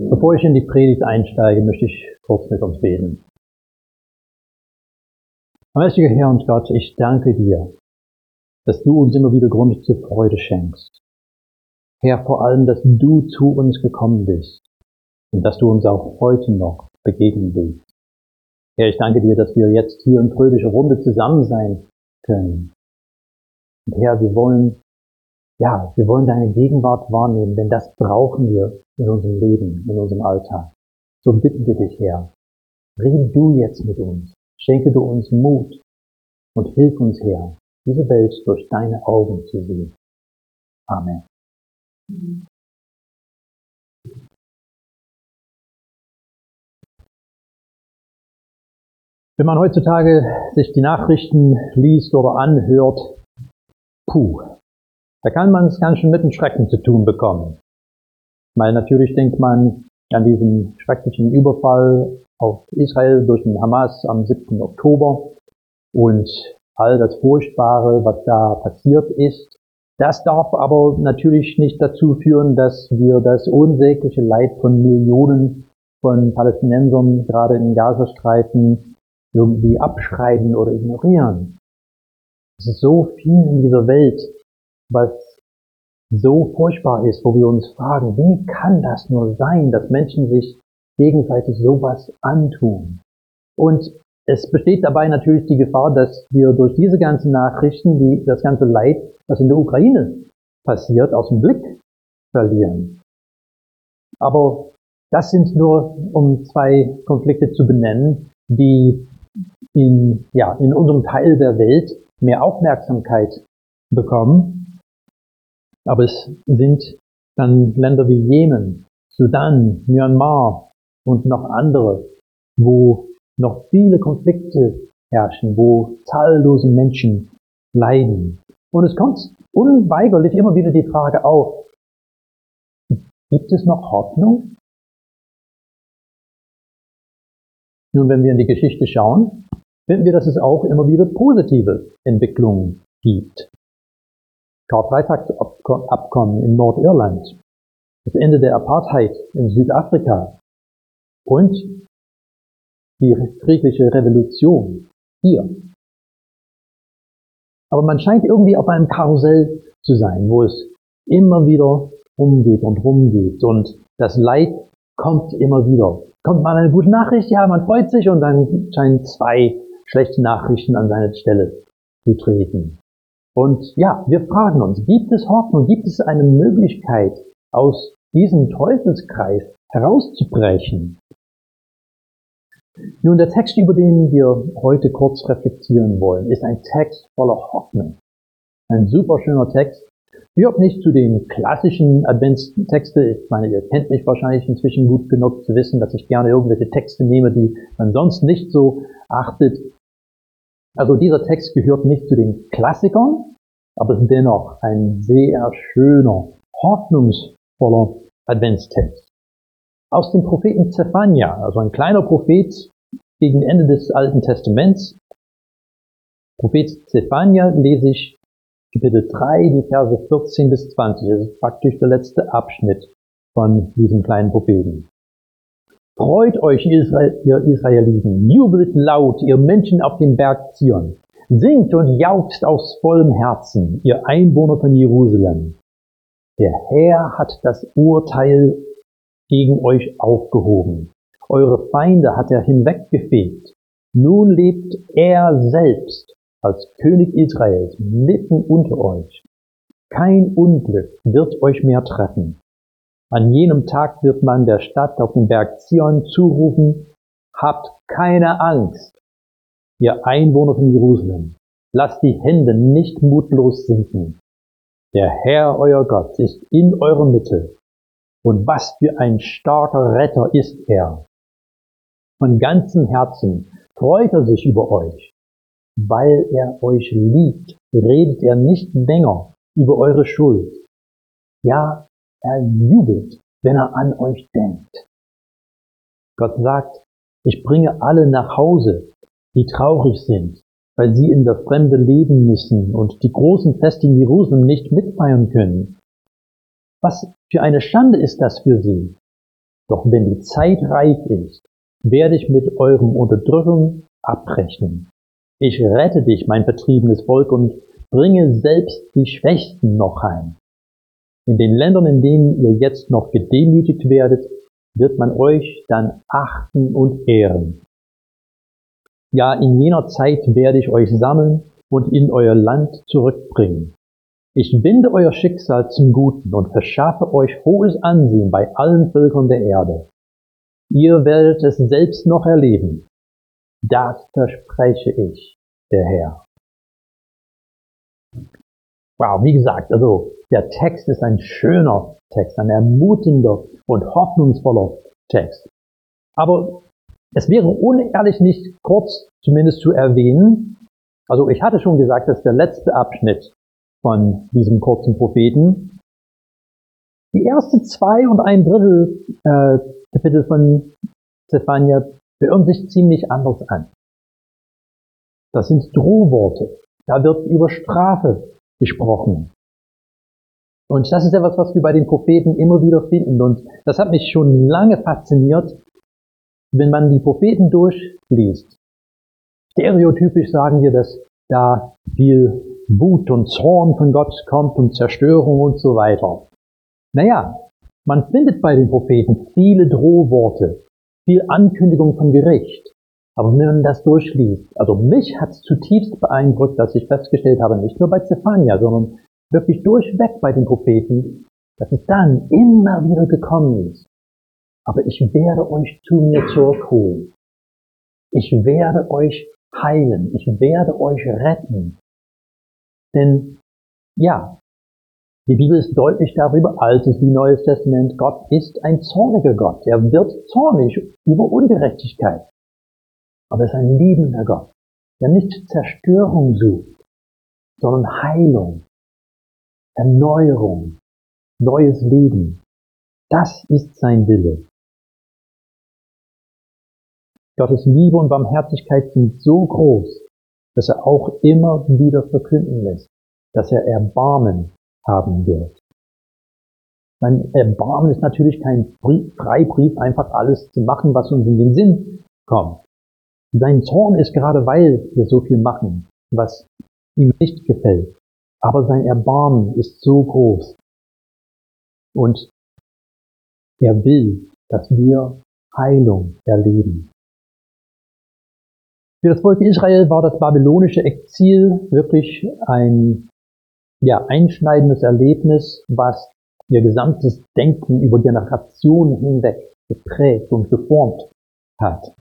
Bevor ich in die Predigt einsteige, möchte ich kurz mit uns beten. Mächtiger Herr und Gott, ich danke dir, dass du uns immer wieder Grund zur Freude schenkst. Herr, vor allem, dass du zu uns gekommen bist und dass du uns auch heute noch begegnen willst. Herr, ich danke dir, dass wir jetzt hier in fröhlicher Runde zusammen sein können. Und Herr, wir wollen, ja, wir wollen deine Gegenwart wahrnehmen, denn das brauchen wir in unserem Leben, in unserem Alltag. So bitten wir dich, Herr, rede du jetzt mit uns, schenke du uns Mut und hilf uns, Herr, diese Welt durch deine Augen zu sehen. Amen. Wenn man heutzutage sich die Nachrichten liest oder anhört, puh, da kann man es ganz schön mit dem Schrecken zu tun bekommen. Weil natürlich denkt man an diesen schrecklichen Überfall auf Israel durch den Hamas am 7. Oktober und all das Furchtbare, was da passiert ist. Das darf aber natürlich nicht dazu führen, dass wir das unsägliche Leid von Millionen von Palästinensern gerade im Gazastreifen irgendwie abschreiben oder ignorieren. Es ist so viel in dieser Welt, was so furchtbar ist, wo wir uns fragen, wie kann das nur sein, dass Menschen sich gegenseitig sowas antun? Und es besteht dabei natürlich die Gefahr, dass wir durch diese ganzen Nachrichten, die, das ganze Leid, was in der Ukraine passiert, aus dem Blick verlieren. Aber das sind nur, um zwei Konflikte zu benennen, die in, ja, in unserem Teil der Welt mehr Aufmerksamkeit bekommen aber es sind dann Länder wie Jemen, Sudan, Myanmar und noch andere, wo noch viele Konflikte herrschen, wo zahllose Menschen leiden. Und es kommt unweigerlich immer wieder die Frage auf, gibt es noch Hoffnung? Nun, wenn wir in die Geschichte schauen, finden wir, dass es auch immer wieder positive Entwicklungen gibt. Karfreitagsabkommen in Nordirland, das Ende der Apartheid in Südafrika und die friedliche Revolution hier. Aber man scheint irgendwie auf einem Karussell zu sein, wo es immer wieder umgeht und rumgeht und das Leid kommt immer wieder. Kommt mal eine gute Nachricht, ja, man freut sich und dann scheinen zwei schlechte Nachrichten an seine Stelle zu treten. Und ja, wir fragen uns, gibt es Hoffnung, gibt es eine Möglichkeit, aus diesem Teufelskreis herauszubrechen? Nun, der Text, über den wir heute kurz reflektieren wollen, ist ein Text voller Hoffnung. Ein super schöner Text. Gehört nicht zu den klassischen Adventstexte. Ich meine, ihr kennt mich wahrscheinlich inzwischen gut genug zu wissen, dass ich gerne irgendwelche Texte nehme, die man sonst nicht so achtet. Also dieser Text gehört nicht zu den Klassikern, aber ist dennoch ein sehr schöner, hoffnungsvoller Adventstext. Aus dem Propheten Zephania, also ein kleiner Prophet gegen Ende des Alten Testaments. Prophet Zephania lese ich Kapitel 3, die Verse 14 bis 20. Das ist praktisch der letzte Abschnitt von diesem kleinen Propheten. Freut euch, ihr Israeliten, jubelt laut, ihr Menschen auf dem Berg Zion. Singt und jauchzt aus vollem Herzen, ihr Einwohner von Jerusalem. Der Herr hat das Urteil gegen euch aufgehoben. Eure Feinde hat er hinweggefegt. Nun lebt er selbst als König Israels mitten unter euch. Kein Unglück wird euch mehr treffen. An jenem Tag wird man der Stadt auf dem Berg Zion zurufen, habt keine Angst, ihr Einwohner von Jerusalem. Lasst die Hände nicht mutlos sinken. Der Herr, euer Gott, ist in eurer Mitte. Und was für ein starker Retter ist er. Von ganzem Herzen freut er sich über euch. Weil er euch liebt, redet er nicht länger über eure Schuld. Ja, er jubelt, wenn er an euch denkt. Gott sagt, ich bringe alle nach Hause, die traurig sind, weil sie in der Fremde leben müssen und die großen Feste in Jerusalem nicht mitfeiern können. Was für eine Schande ist das für sie? Doch wenn die Zeit reif ist, werde ich mit eurem Unterdrückung abbrechen. Ich rette dich, mein vertriebenes Volk, und bringe selbst die Schwächsten noch heim. In den Ländern, in denen ihr jetzt noch gedemütigt werdet, wird man euch dann achten und ehren. Ja, in jener Zeit werde ich euch sammeln und in euer Land zurückbringen. Ich wende euer Schicksal zum Guten und verschaffe euch hohes Ansehen bei allen Völkern der Erde. Ihr werdet es selbst noch erleben. Das verspreche ich, der Herr. Wow, wie gesagt, also der Text ist ein schöner Text, ein ermutigender und hoffnungsvoller Text. Aber es wäre unehrlich nicht kurz zumindest zu erwähnen, also ich hatte schon gesagt, dass der letzte Abschnitt von diesem kurzen Propheten die erste zwei und ein Drittel äh, Kapitel von Zephania hören sich ziemlich anders an. Das sind Drohworte. Da wird über Strafe gesprochen. Und das ist etwas, was wir bei den Propheten immer wieder finden. Und das hat mich schon lange fasziniert, wenn man die Propheten durchliest. Stereotypisch sagen wir, dass da viel Wut und Zorn von Gott kommt und Zerstörung und so weiter. Naja, man findet bei den Propheten viele Drohworte, viel Ankündigung von Gericht. Aber wenn man das durchliest, also mich hat es zutiefst beeindruckt, dass ich festgestellt habe, nicht nur bei Zephania, sondern wirklich durchweg bei den Propheten, dass es dann immer wieder gekommen ist. Aber ich werde euch zu mir zurückholen. Ich werde euch heilen. Ich werde euch retten. Denn ja, die Bibel ist deutlich darüber, altes wie neues Testament, Gott ist ein zorniger Gott. Er wird zornig über Ungerechtigkeit. Aber er ist ein liebender Gott, der nicht Zerstörung sucht, sondern Heilung, Erneuerung, neues Leben. Das ist sein Wille. Gottes Liebe und Barmherzigkeit sind so groß, dass er auch immer wieder verkünden lässt, dass er Erbarmen haben wird. Sein Erbarmen ist natürlich kein Freibrief, einfach alles zu machen, was uns in den Sinn kommt. Sein Zorn ist gerade, weil wir so viel machen, was ihm nicht gefällt. Aber sein Erbarmen ist so groß. Und er will, dass wir Heilung erleben. Für das Volk Israel war das babylonische Exil wirklich ein ja, einschneidendes Erlebnis, was ihr gesamtes Denken über Generationen hinweg geprägt und geformt hat.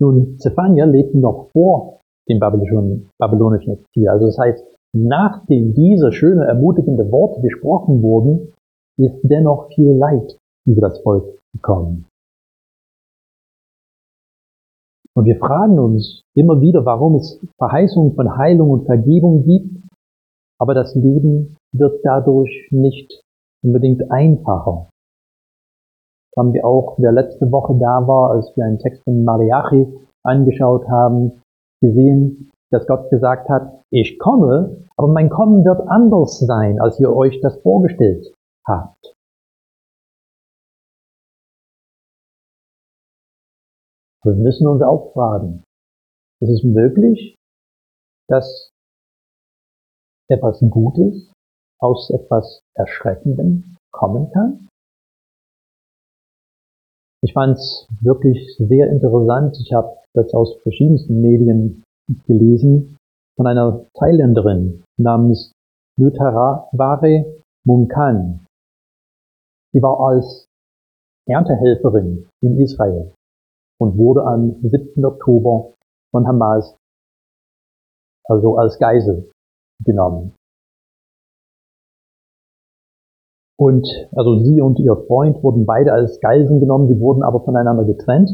Nun, Zephania lebten noch vor dem babylonischen Exil. Also das heißt, nachdem diese schöne, ermutigende Worte gesprochen wurden, ist dennoch viel Leid über das Volk gekommen. Und wir fragen uns immer wieder, warum es Verheißungen von Heilung und Vergebung gibt, aber das Leben wird dadurch nicht unbedingt einfacher. Das haben wir auch, wer letzte Woche da war, als wir einen Text von Mariachi angeschaut haben, gesehen, dass Gott gesagt hat, ich komme, aber mein Kommen wird anders sein, als ihr euch das vorgestellt habt. Wir müssen uns auch fragen, ist es möglich, dass etwas Gutes aus etwas Erschreckendem kommen kann? Ich fand es wirklich sehr interessant. Ich habe das aus verschiedensten Medien gelesen von einer Thailänderin namens Nutharaware Munkan. Sie war als Erntehelferin in Israel und wurde am 7. Oktober von Hamas also als Geisel genommen. Und also sie und ihr Freund wurden beide als Geiseln genommen, sie wurden aber voneinander getrennt.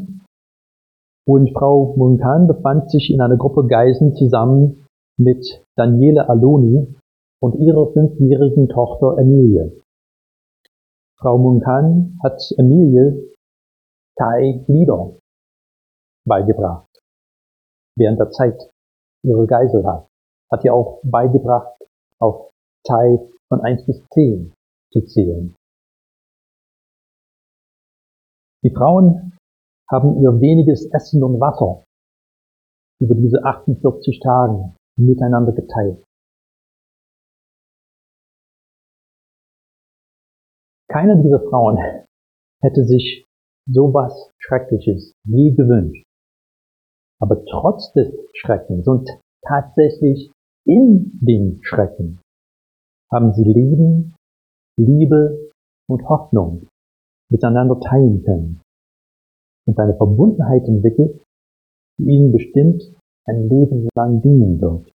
Und Frau Munkan befand sich in einer Gruppe Geiseln zusammen mit Daniele Aloni und ihrer fünfjährigen Tochter Emilie. Frau Munkan hat Emilie Thai Lieder beigebracht. Während der Zeit ihre Geiselhaft. Hat ihr auch beigebracht, auf Thai von 1 bis 10 zu zählen. Die Frauen haben ihr weniges Essen und Wasser über diese 48 Tage miteinander geteilt. Keine dieser Frauen hätte sich sowas Schreckliches je gewünscht. Aber trotz des Schreckens und tatsächlich in dem Schrecken haben sie Leben, Liebe und Hoffnung miteinander teilen können und eine Verbundenheit entwickelt, die ihnen bestimmt ein Leben lang dienen wird.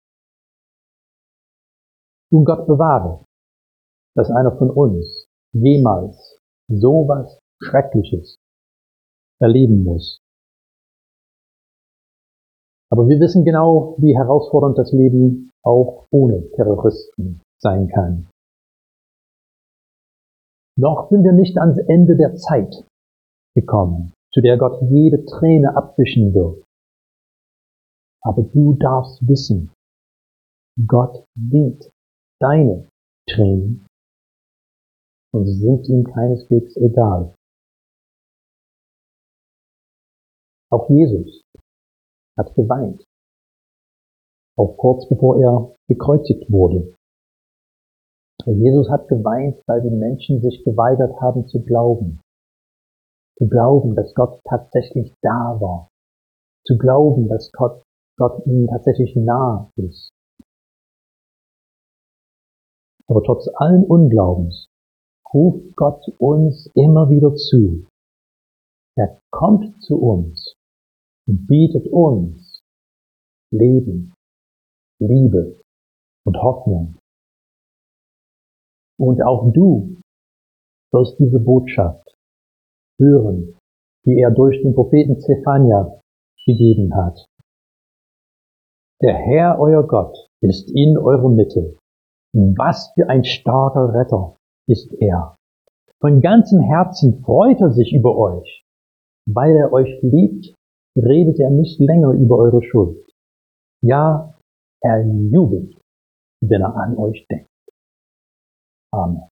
Nun Gott bewahre, dass einer von uns jemals sowas Schreckliches erleben muss. Aber wir wissen genau, wie herausfordernd das Leben auch ohne Terroristen sein kann. Noch sind wir nicht ans Ende der Zeit gekommen, zu der Gott jede Träne abwischen wird. Aber du darfst wissen, Gott sieht deine Tränen und sie sind ihm keineswegs egal. Auch Jesus hat geweint, auch kurz bevor er gekreuzigt wurde. Jesus hat geweint, weil die Menschen sich geweigert haben zu glauben. Zu glauben, dass Gott tatsächlich da war. Zu glauben, dass Gott, Gott ihnen tatsächlich nah ist. Aber trotz allen Unglaubens ruft Gott uns immer wieder zu. Er kommt zu uns und bietet uns Leben, Liebe und Hoffnung. Und auch du wirst diese Botschaft hören, die er durch den Propheten Zephania gegeben hat. Der Herr, euer Gott, ist in eurer Mitte. Was für ein starker Retter ist er. Von ganzem Herzen freut er sich über euch. Weil er euch liebt, redet er nicht länger über eure Schuld. Ja, er jubelt, wenn er an euch denkt. Amen.